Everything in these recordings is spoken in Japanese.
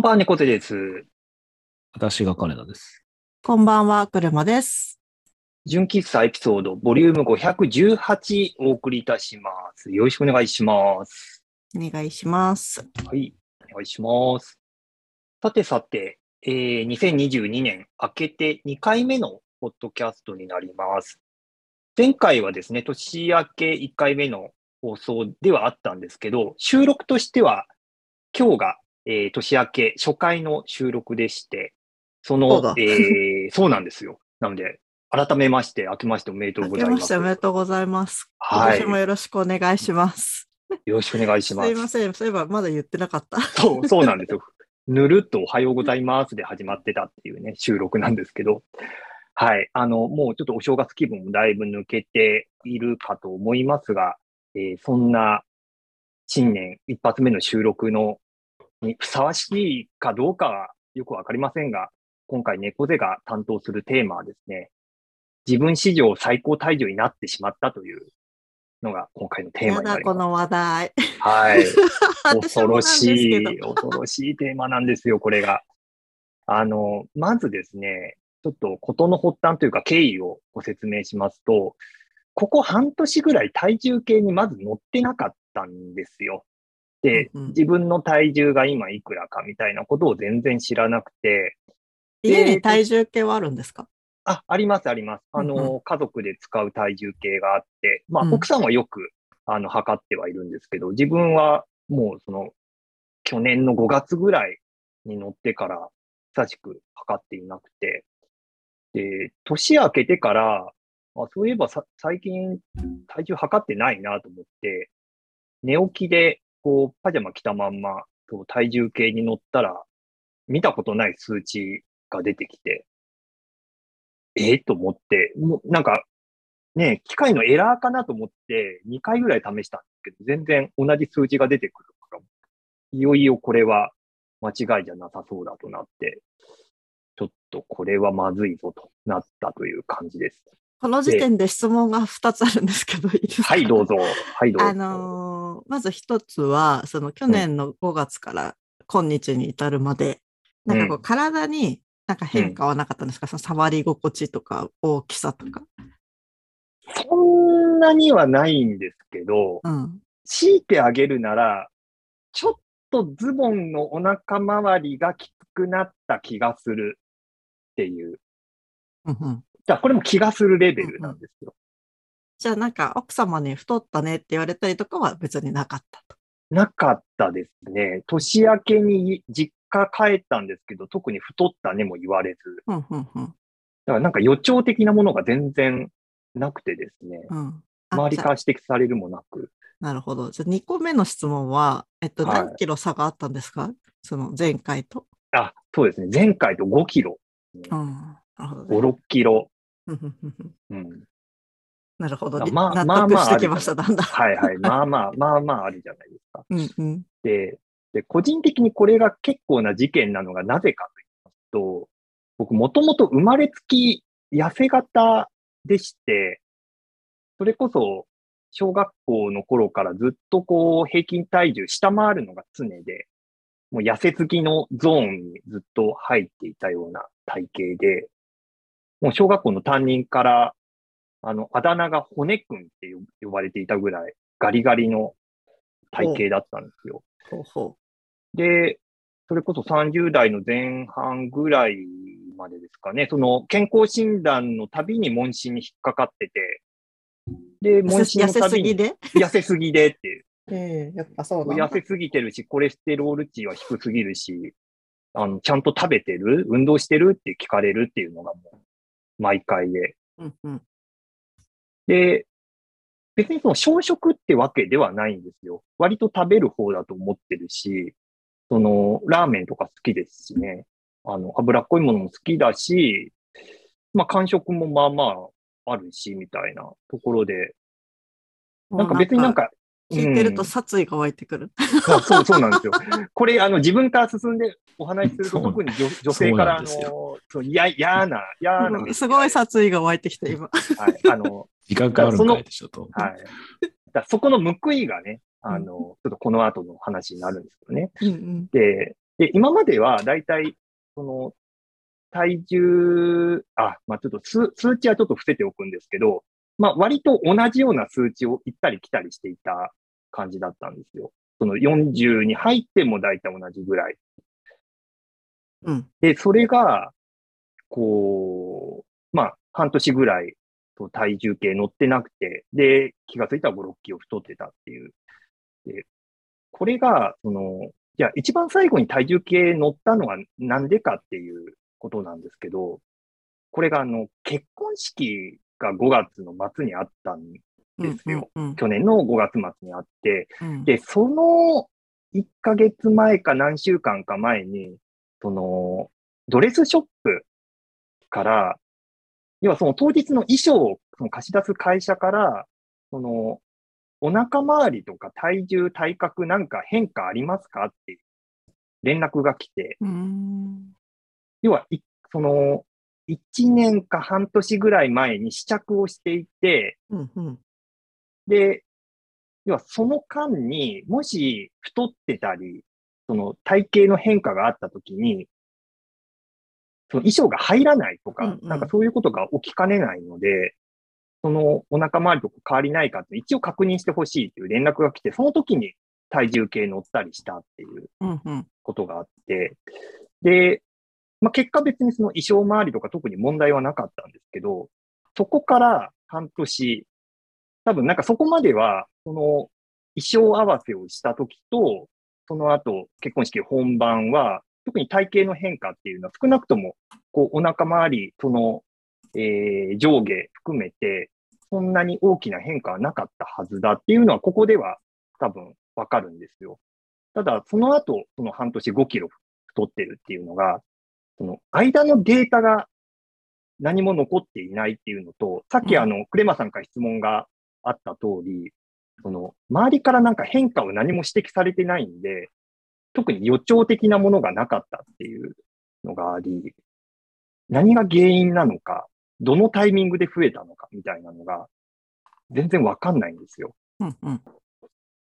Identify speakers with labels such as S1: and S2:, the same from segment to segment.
S1: んばんは、猫背です。
S2: 私が金田です。
S3: こんばんは、車です。
S1: 純喫茶エピソード、ボリューム518お送りいたします。よろしくお願いします。
S3: お願いします。
S1: はい、お願いします。さてさて、えー、2022年明けて2回目のポッドキャストになります。前回はですね、年明け1回目の放送ではあったんですけど、収録としては今日が、えー年明け初回の収録でして、その、
S3: そ
S1: えー そうなんですよ。なので、改めまして、明けましておめでとう
S3: 明
S1: ございます。
S3: けましておめでとうございます。
S1: はい
S3: 今年もよろしくお願いします。
S1: よろしくお願いし
S3: す
S1: ます。
S3: いません。そういえばまだ言ってなかった。
S1: そう、そうなんですよ。ぬるっとおはようございますで始まってたっていうね、収録なんですけど、はい。あの、もうちょっとお正月気分もだいぶ抜けているかと思いますが、えーそんな新年一発目の収録のにふさわしいかどうかはよくわかりませんが、今回猫背が担当するテーマはですね、自分史上最高体重になってしまったというのが今回のテーマになります。
S3: この話題。
S1: はい。
S3: 私
S1: 恐ろしい
S3: ど、
S1: 恐ろしいテーマなんですよ、これが。あの、まずですね、ちょっと事の発端というか経緯をご説明しますと、ここ半年ぐらい体重計にまず乗ってなかったんですよ。で、自分の体重が今いくらかみたいなことを全然知らなくて、
S3: 家に体重計はあるんですか？
S1: あ、あります、あります。あの、
S3: うんう
S1: 家族で使う体重計があって、まあ、
S3: うん。
S1: 奥さんはよく、あの、測ってはいるんですけど、自分はもう、その、去年の5月ぐらいに乗ってから、久しく測っていなくて、で、年明けてから、あそういえばさ最近体重測ってないなと思って、寝起きで、こう、パジャマ着たまんま、体重計に乗ったら、見たことない数値が出てきて、ええと思って、もうなんか、ね、機械のエラーかなと思って、2回ぐらい試したんですけど、全然同じ数字が出てくるから、いよいよこれは間違いじゃなさそうだとなって、ちょっとこれはまずいぞとなったという感じです。
S3: この時点で質問が2つあるんですけど、いいですか？
S1: はい、どうぞ。はい、どうぞ。
S3: あのーまず一つは、その去年の5月から今日に至るまで、なんかこ
S1: う
S3: う体になんか変化はなかったんですか、その触り心地とか大きさとか。
S1: そんなにはないんですけど、
S3: うん。
S1: 強いてあげるなら、ちょっとズボンのお腹周りがきつくなった気がするっていう。
S3: うんうん
S1: じゃあこれも気がするレベルなんですよ。
S3: じゃあなんか奥様に太ったねって言われたりとかは別になかったと。
S1: なかったですね。年明けに実家帰ったんですけど、特に太ったねも言われず。
S3: うんうんうん
S1: だからなんか予兆的なものが全然なくてですね。
S3: うん。あ
S1: 周りから指摘されるもなく。
S3: なるほど。じゃあ2個目の質問は、えっと、
S1: はい
S3: 何キロ差があったんですか？その前回と。
S1: あ、そうですね。前回と5キロ。
S3: うん。なるほど、ね
S1: 5、6キロ。
S3: うん。なるほど。
S1: まあ
S3: 納
S1: まあまあ
S3: 得してきました、だんだん。
S1: はいはい。まあまあ、まあまああるじゃないですか。
S3: うんうん。
S1: で、で、個人的にこれが結構な事件なのがなぜかと言いますと、僕もともと生まれつき痩せ型でして、それこそ小学校の頃からずっとこう平均体重下回るのが常で、もう痩せすぎのゾーンにずっと入っていたような体型で、もう小学校の担任から、あの、あだ名が骨くんって呼呼ばれていたぐらいガリガリの体型だったんですよ。
S3: ほうほ
S1: で、それこそ30代の前半ぐらいまでですかね、その健康診断のたびに問診に引っかかってて、で、
S3: う。
S1: 問診
S3: 痩せ
S1: のたびに
S3: すぎで？
S1: 痩せすぎでっていう。
S3: ええやっぱそう
S1: 痩せすぎてるし、コレステロール値は低すぎるし、あの、ちゃんと食べてる？運動してる？って聞かれるっていうのがもう、毎回で。
S3: うんうん。
S1: で、別にその小食ってわけではないんですよ。割と食べる方だと思ってるし、その、ラーメンとか好きですしね。あの、脂っこいものも好きだし、まあ、間食もまあまああるし、みたいなところで、なんか別になんか、
S3: 聞いてると
S1: うん
S3: 殺意が湧いてくる。
S1: そうそうそうなんですよ。これ、あの、自分から進んでお話しすると、特に女女性から、あの、
S2: そう
S1: いや、嫌な、嫌な
S3: すごい殺意が湧いてきた、今。
S1: はい、あの、
S2: 自覚あるんかいでしょと。
S1: はい。だそこの報いがね、あの、ちょっとこの後の話になるんですけどね。
S3: うんうん。
S1: で、で、今まではだいたい、その、体重、あ、まあちょっと数数値はちょっと伏せておくんですけど、まあ割と同じような数値を行ったり来たりしていた感じだったんですよ。その40に入ってもだいたい同じぐらい。
S3: うん。
S1: で、それが、こう、まあ半年ぐらいと体重計乗ってなくて、で、気がついたら5、6キロ太ってたっていう。で、これが、その、じゃあ一番最後に体重計乗ったのはなんでかっていうことなんですけど、これがあの、結婚式が5月の末にあったんですよ。
S3: うん。
S1: 去年の5月末にあって、
S3: うん、
S1: で、その1ヶ月前か何週間か前に、その、ドレスショップから、要はその当日の衣装をその貸し出す会社から、その、お腹周りとか体重、体格なんか変化ありますかっていう連絡が来て、
S3: うん。
S1: 要は、いその、1年か半年ぐらい前に試着をしていて、
S3: うん。うん。
S1: で、要はその間にもし太ってたり、その体型の変化があったときに、その衣装が入らないとか、
S3: うんうん
S1: なんかそういうことが起きかねないので、そのお腹周りと変わりないかって一応確認してほしいっていう連絡が来て、その時に体重計乗ったりしたっていう
S3: うん。うん。
S1: ことがあって、で、まあ、結果別にその衣装周りとか特に問題はなかったんですけど、そこから半年、多分なんかそこまでは、その衣装合わせをした時と、その後結婚式本番は、特に体型の変化っていうのは少なくとも、こうお腹周り、その、えー上下含めて、そんなに大きな変化はなかったはずだっていうのは、ここでは多分わかるんですよ。ただ、その後、その半年5キロ太ってるっていうのが、その間のデータが何も残っていないっていうのと、さっきあの、クレマさんから質問があった通り、その、周りからなんか変化を何も指摘されてないんで、特に予兆的なものがなかったっていうのがあり、何が原因なのか、どのタイミングで増えたのかみたいなのが、全然わかんないんですよ。
S3: うん。うん。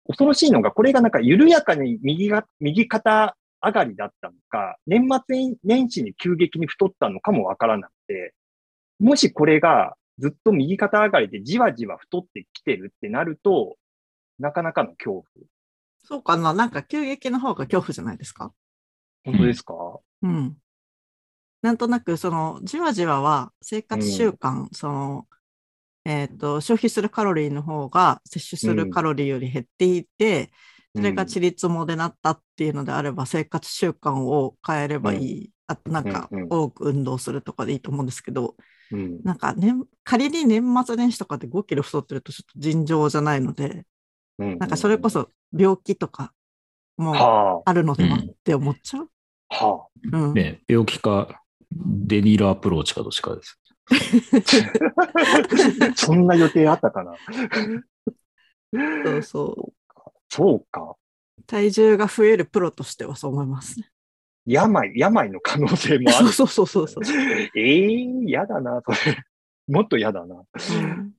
S1: 恐ろしいのが、これがなんか緩やかに右が、右肩上がりだったのか、年末年始に急激に太ったのかもわからなくて、もしこれがずっと右肩上がりでじわじわ太ってきてるってなると、なかなかの恐怖。
S3: そうかな。なんか急激の方が恐怖じゃないですか？
S1: 本当ですか、
S3: うん。なんとなく、その、じわじわは生活習慣、その、えっ、と、消費するカロリーの方が摂取するカロリーより減っていて、それが
S1: うん
S3: ちりつもでなったっていうのであれば、生活習慣を変えればいい。あと、なんか
S1: うんうん、
S3: 多く運動するとかでいいと思うんですけど、
S1: うん
S3: なんか、ね、仮に年末年始とかで5キロ太ってるとちょっと尋常じゃないので、
S1: うん
S3: なんかそれこそ病気とかも
S1: は
S3: あるのでは
S2: うん
S3: って思っちゃう？
S1: あ、は
S3: うん。
S2: ね、病気か、デニールアプローチかどっちかです。
S1: あ。そんな予定あったかな？
S3: そうそう。
S1: そうか。
S3: 体重が増えるプロとしてはそう思いますね。
S1: 病、病の可能性もある。
S3: そうそうそうそう。
S1: え えー、嫌だな、それ。もっと嫌だな。
S3: うん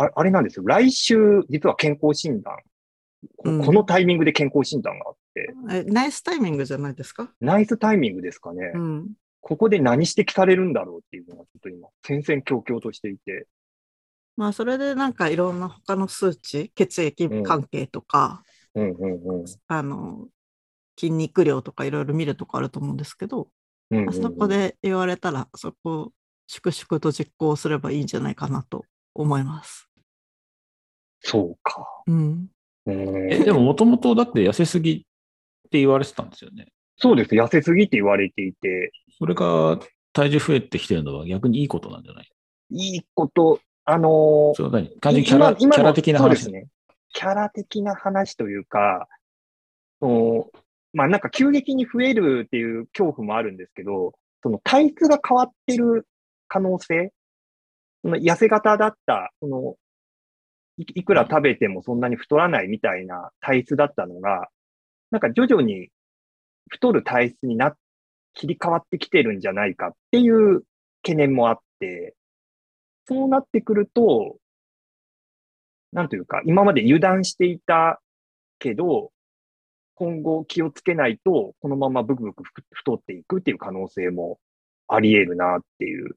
S1: ああれなんですよ。来週、実は健康診断。こ
S3: うん
S1: このタイミングで健康診断があって、
S3: えナイスタイミングじゃないですか？
S1: ナイスタイミングですかね。
S3: うん。
S1: ここで何指摘されるんだろうっていうのがちょっと今、戦々恐々としていて。
S3: まあ、それでなんかいろんな他の数値、血液関係とか、
S1: うんうんうん。
S3: あの、筋肉量とかいろいろ見るとこあると思うんですけど、
S1: うんうんうん
S3: あそこで言われたら、そこを粛々と実行すればいいんじゃないかなと思います。
S1: そうか。
S3: うん。
S1: うん
S2: え、でももともとだって痩せすぎって言われてたんですよね。
S1: そうです。痩せすぎって言われていて、
S2: それが体重増えてきてるのは逆にいいことなんじゃない？
S1: いいこと、あのー
S2: それは何？単純にキャラキャラ的な話？
S1: そうですね。キャラ的な話というか、そのまあなんか急激に増えるっていう恐怖もあるんですけど、その体質が変わってる可能性、その痩せ型だった、そのいいくら食べてもそんなに太らないみたいな体質だったのが、なんか徐々に太る体質にな、切り替わってきてるんじゃないかっていう懸念もあって、そうなってくると、なんというか、今まで油断していたけど、今後気をつけないと、このままブクブク太っていくっていう可能性もあり得るなっていう。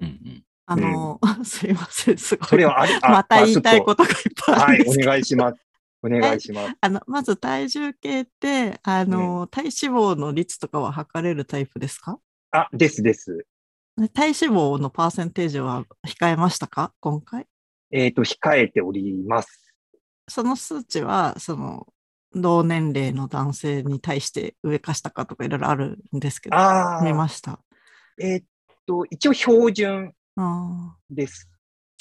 S2: うんうん。
S3: あの、すいません、すごい。
S1: それはあ
S3: また言いたい
S1: まあ
S3: ことがいっぱいあ
S1: はい、お
S3: るんですけど
S1: 願いします。お願いします。
S3: あの、まず体重計って、あの、体脂肪の率とかは測れるタイプですか？
S1: あ、ですです。
S3: 体脂肪のパーセンテージは控えましたか？今回？
S1: えっ、と、控えております。
S3: その数値は、その、同年齢の男性に対して上か下かとかいろいろあるんですけど、見ました。
S1: えっ、と、一応標準
S3: あ
S1: です。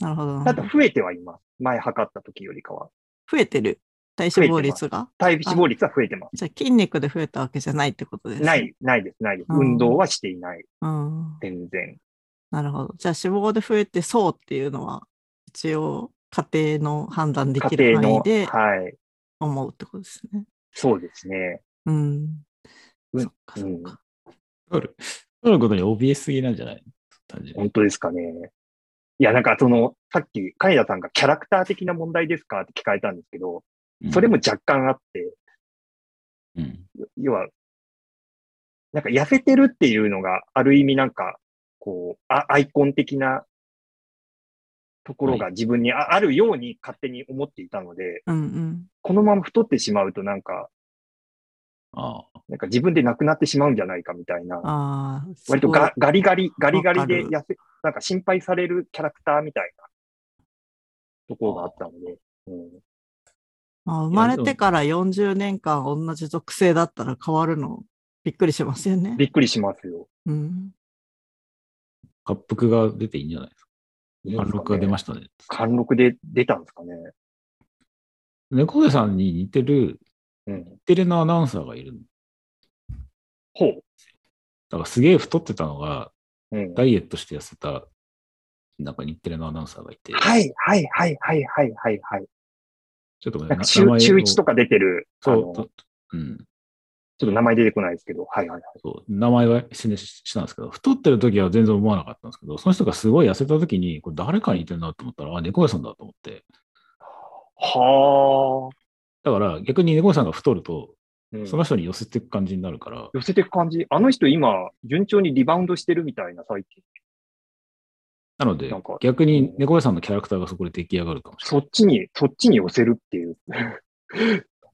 S3: あ、なるほどな
S1: ただ増えてはいます。前測った時よりかは。
S3: 増えてる体脂肪率が？
S1: 体脂肪率は増えてま
S3: じゃあ筋肉で増えたわけじゃないってことです
S1: す。
S3: ね。
S1: ない、ないです、ないです。
S3: うん
S1: 運動はしていない。
S3: うん。
S1: 全然。
S3: なるほど。じゃあ脂肪で増えてそうっていうのは、一応家庭の判断できる
S1: 家庭の、
S3: 範囲で
S1: はい。
S3: 思うってことですね。
S1: そうですね。
S3: うん。
S1: うん
S3: そっかそっか。
S2: 取る。取ることに怯えすぎなんじゃない？単純に。
S1: 本当ですかね。いや、なんかその、さっき、金田さんがキャラクター的な問題ですかって聞かれたんですけど、
S2: うん
S1: それも、若干あって、
S2: うん。
S1: 要は、なんか痩せてるっていうのがある意味なんか、こう、あアイコン的なところが自分にああるように勝手に思っていたので、
S3: うんうん。
S1: このまま太ってしまうとなんか、
S2: ああ。
S1: なんか自分でなくなってしまうんじゃないかみたいな、
S3: ああ、
S1: 割とガガリガリ、ガリガリで痩せ、なんか心配されるキャラクターみたいなところがあったので、うん、
S3: まあ、生まれてから40年間同じ属性だったら変わるのびっくりしますよね。
S1: びっくりしますよ。
S3: うん。
S2: 滑腹が出ていいんじゃない？貫禄が出ま
S1: し
S2: したね。
S1: た。貫禄で出たんですかね。
S2: 猫背さんに似てる、
S1: うん。
S2: 日テレのアナウンサーがいる。
S1: ほう。
S2: だからすげえ太ってたのが、
S1: うん。
S2: ダイエットして痩せた、なんか日テレのアナウンサーがいて、
S1: はい、はい、はい、はい、はい、はい、はい。
S2: ちょっとごめん
S1: なんか
S2: な名前を
S1: 週週一とか出てる、
S2: そうと、うん、ちょ
S1: っと名前出てこないですけど、はい、はい、はい。
S2: そう、名前はし,、ね、したんですけど、太ってる時は全然思わなかったんですけど、その人がすごい痩せた時に、これ誰かに似てるなと思ったら、あ、猫屋さんだと思って。
S1: はあ。
S2: だから逆に猫屋さんが太ると、
S1: うん
S2: その人に寄せていく感じになるから、
S1: 寄せていく感じ。あの人今、順調にリバウンドしてるみたいな、最近。
S2: なので、逆に猫屋さんのキャラクターがそこで出来上がるかもしれない
S1: そっちに、そっちに寄せるっていう。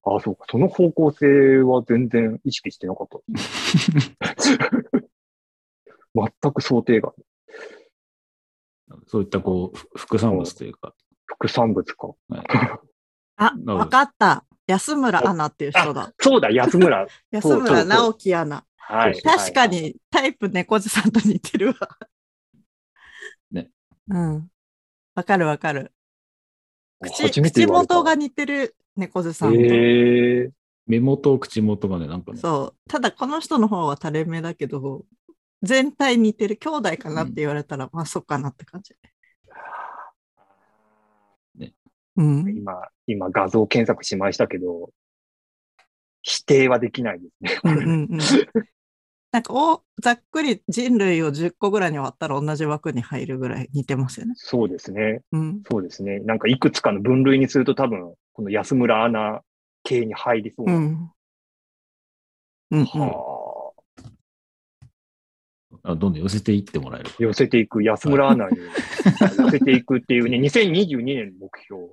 S1: ああ、そうか。その方向性は全然意識してなかった。全く想定が。
S2: ない。そういったこう、ふ副産物というか、
S1: 副産物か。
S2: はい
S3: あ、わかった。安村アナっていう人だ。
S1: そうだ、安村。
S3: 安
S1: そうそうそう
S3: 村直樹アナ。
S1: はい。
S3: 確か
S1: はい。
S3: にタイプ猫背さんと似てるわ。
S2: ね。
S3: うん。わかるわかる。口口元が似てる猫背さんと。
S1: ええ
S2: 目元、口元がね、なんかね、
S3: そう。ただこの人の方は垂れ目だけど、全体似てる兄弟かなって言われたら、まあそっかなって感じ。うん。
S1: 今、今画像検索しましたけど、否定はできないですね。
S3: うんうんうん。なんかお、ざっくり人類を10個ぐらいに割ったら同じ枠に入るぐらい似てますよね。
S1: そうですね。
S3: うん。
S1: そうですね。なんかいくつかの分類にすると多分、この安村アナ系に入りそうな。
S3: うん。うんうん。
S1: はあ、
S2: あどんどん寄せていってもらえる。
S1: 寄せていく、安村アナに 寄せていくっていうね、2022年の目標。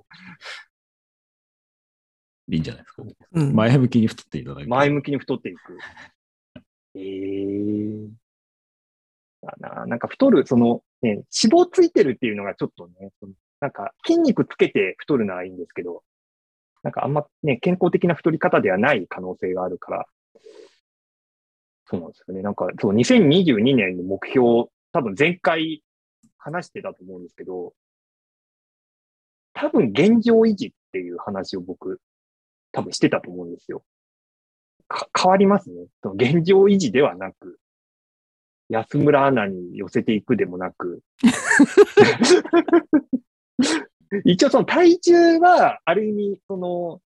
S2: いいんじゃないですか。
S3: うん
S2: 前向きに太っていただいて。
S1: 前向きに太っていく。ええだな。なんか太る、その、ね、脂肪ついてるっていうのがちょっとね、なんか筋肉つけて太るのはいいんですけど、なんかあんまね、健康的な太り方ではない可能性があるから、そうなんですよね。なんか、そう、2022年の目標、多分前回話してたと思うんですけど、多分現状維持っていう話を僕、多分してたと思うんですよ。か変わりますね。その現状維持ではなく、安村アナに寄せていくでもなく、一応その体重は、ある意味、その、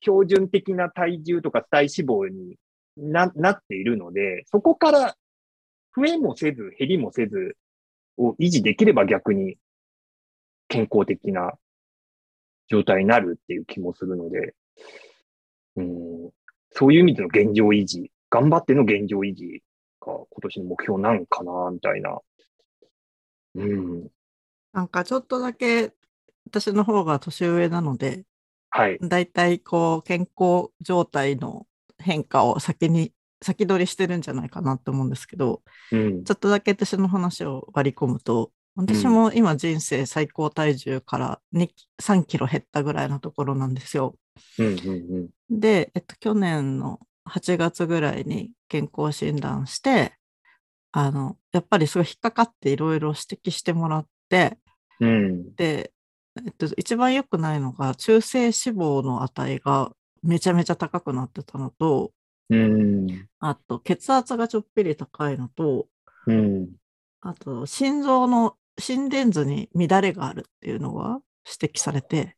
S1: 標準的な体重とか体脂肪にななっているので、そこから増えもせず、減りもせずを維持できれば逆に健康的な状態になるっていう気もするので、うん、そういう意味での現状維持、頑張っての現状維持が今年の目標なんかな、みたいな。うん。
S3: なんかちょっとだけ私の方が年上なので、
S1: はい。
S3: だいたいこう健康状態の変化を先に先取りしてるんじゃないかなと思うんですけど、
S1: うん。
S3: ちょっとだけ私の話を割り込むと、私も今人生最高体重から2 3キロ減ったぐらいのところなんですよ。
S1: うん。うん。
S3: で、えっと、去年の8月ぐらいに健康診断して、あの、やっぱりすごい引っかかっていろいろ指摘してもらって、
S1: うん。
S3: で、えっと、一番良くないのが中性脂肪の値がめちゃめちゃ高くなってたのと、
S1: うん。
S3: あと血圧がちょっぴり高いのと、
S1: うん。
S3: あと心臓の心電図に乱れがあるっていうのが指摘されて。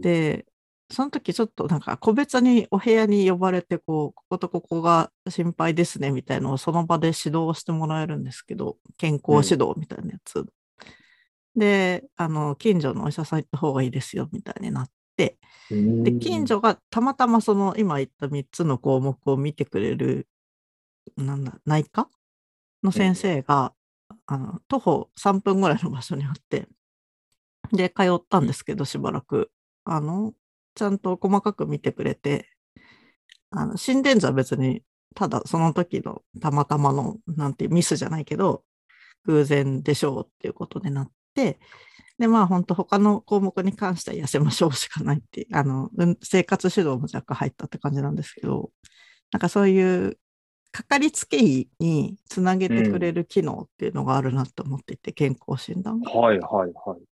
S3: で、その時ちょっとなんか個別にお部屋に呼ばれて、こう、こことここが心配ですねみたいのをその場で指導してもらえるんですけど、健康指導みたいなやつ。で、あの、近所のお医者さん行った方がいいですよみたいになって、で、近所がたまたまその今言った3つの項目を見てくれる、なんだ、内科の先生が、あの、徒歩3分ぐらいの場所にあって、で、通ったんですけど、しばらく。あの、ちゃんと細かく見てくれて、あの、心電図は別に、ただその時のたまたまの、なんてミスじゃないけど、偶然でしょうっていうことになって、で、まあ本当他の項目に関しては痩せましょうしかないっていう、あの、うん生活指導も若干入ったって感じなんですけど、なんかそういう、かかりつけ医につなげてくれる機能っていうのがあるなと思っていて、健康診断が。
S1: はいはいはい。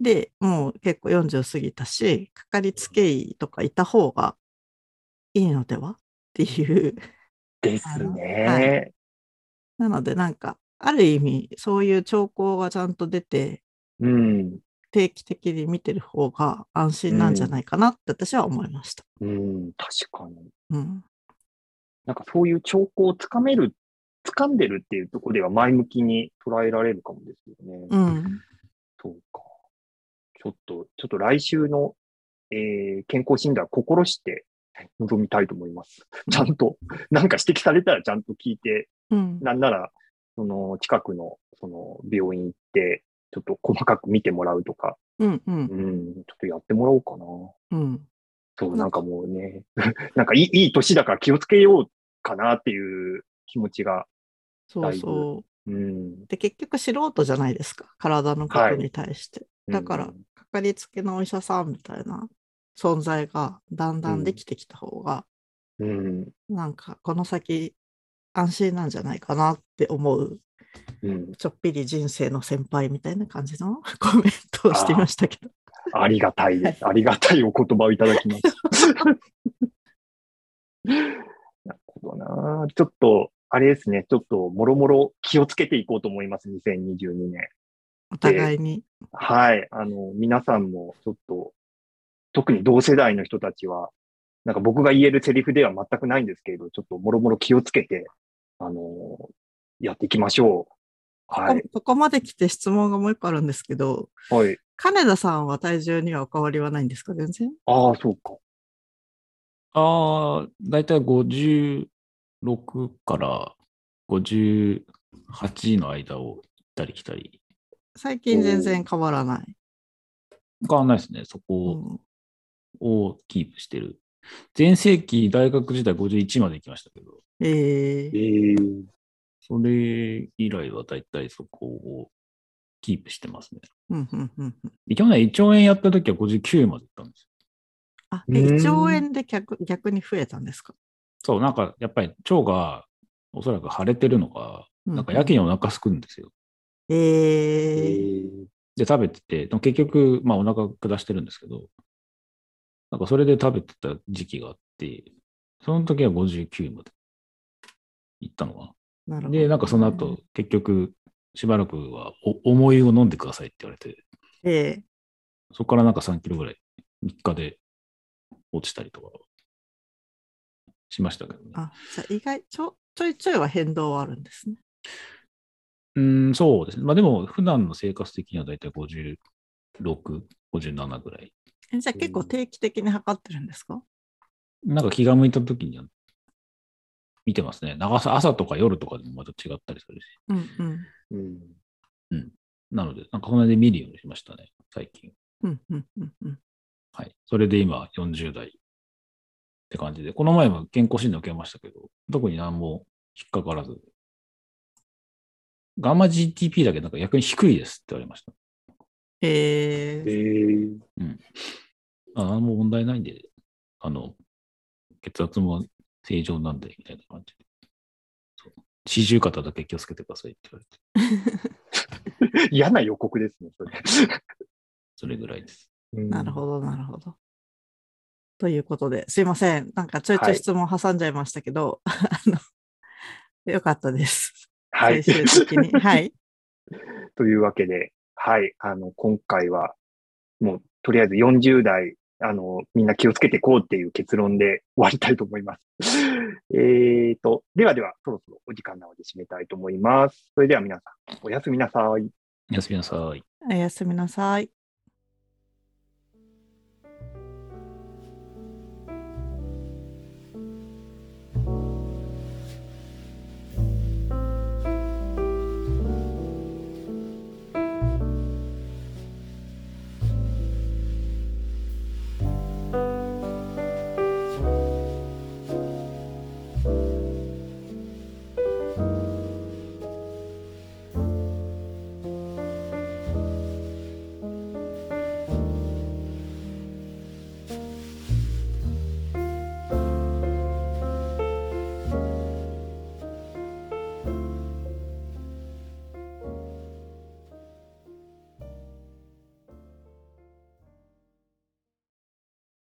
S3: で、もう結構40過ぎたし、かかりつけ医とかいた方がいいのではっていう。
S1: です
S3: あの
S1: ね。
S3: なのでなんか、ある意味、そういう兆候がちゃんと出て、
S1: うん。
S3: 定期的に見てる方が安心なんじゃないかなって私は思いました。
S1: うん。確かに。
S3: うん。
S1: なんかそういう兆候をつかめる、掴んでるっていうところでは前向きに捉えられるかもですよね。
S3: うん。
S1: そうか。ちょっと、ちょっと来週の、えー健康診断心して臨みたいと思います。ちゃんと、なんか指摘されたらちゃんと聞いて、
S3: うん。
S1: なんなら、その近くの、その病院行って、ちょっと細かく見てもらうとか、
S3: うん。うん。
S1: うん、ちょっとやってもらおうかな。
S3: うん。
S1: そう、
S3: なん
S1: かもうね、なんかいい、いい年だから気をつけようかなっていう気持ちが、
S3: そうそう。
S1: うん。
S3: で、結局素人じゃないですか。体のことに対して。だから
S1: うん、
S3: かかりつけのお医者さんみたいな存在がだんだんできてきた方が、
S1: うん。
S3: なんかこの先安心なんじゃないかなって思う、
S1: うん。
S3: ちょっぴり人生の先輩みたいな感じの コメントをしていましたけど。
S1: ありがたいです。ありがたいお言葉をいただきます。なるほどな。ちょっと、あれですね。ちょっと、もろもろ気をつけていこうと思います。2022年。
S3: お互いに。
S1: はい。あの、皆さんもちょっと、特に同世代の人たちは、なんか僕が言えるセリフでは全くないんですけれど、ちょっともろもろ気をつけて、あのやっていきましょう。はい。
S3: こここまで来て質問がもう一個あるんですけど、
S1: はい。
S3: 金田さんは体重にはお変わりはないんですか全然？
S1: ああ、そうか。
S2: ああ、だいたい56から58の間を行ったり来たり。
S3: 最近全然変わらない。
S2: 変わんないですね。そこ
S3: うん
S2: をキープしてる。前世紀大学時代51まで行きましたけど、
S3: え
S1: え
S3: ー、
S1: ー、
S2: それ以来はだいたいそこをキープしてますね。
S3: うんうんうん
S2: 去年1兆円やった時は59まで行ったんですよ。
S3: あ、え、
S1: うーん。
S3: 1兆円で逆逆に増えたんですか？
S2: そう、なんかやっぱり腸がおそらく腫れてるのか、なんかやけにお腹すくんですよ。
S3: え
S1: え
S3: ー、
S1: ー、
S2: で、食べてて、結局、まあお腹下してるんですけど、なんかそれで食べてた時期があって、その時は59まで行ったのかな。
S3: なるほど。
S2: で、なんかその後、結局、しばらくはお重いを飲んでくださいって言われて、
S3: え
S2: そこからなんか3キロぐらい、3日で落ちたりとかしましたけどね
S3: ー、。あ、じゃあ意外ちょ、ちょいちょいは変動はあるんですね。
S2: うーん、そうですね。まあでも、普段の生活的にはだいたい56、57ぐらい。
S3: えじゃあ結構定期的に測ってるんですか？
S2: なんか気が向いた時には見てますね。長さ朝とか夜とかでもまた違ったりするし。
S3: うんうん。
S1: うん。
S2: なので、なんかこの辺で見るようにしましたね、最近。
S3: うんうんうんうん。
S2: はい。それで今40代って感じで、この前も健康診断受けましたけど、特に何も引っかからず。ガンマ GTP だけなんか逆に低いですって言われました。
S3: え
S1: え
S3: ー、
S1: ー、
S2: あ何も問題ないんで、あの、血圧も正常なんで、みたいな感じで。そう四十肩だけ気をつけてくださいって言われて、
S1: 嫌な予告ですね、それ。
S2: それぐらいです。
S3: なるほど、なるほど。ということで、すいません。なんかちょいちょい質問挟んじゃいましたけど、あの、よかったです。
S1: はい。
S3: 最終的に。はい。
S1: というわけで、はい。あの、今回は、もう、とりあえず40代、あの、みんな気をつけていこうっていう結論で終わりたいと思います。えーと、ではでは、そろそろお時間なので締めたいと思います。それでは皆さん、おやすみなさい。
S2: おやすみなさい。
S3: おやすみなさい。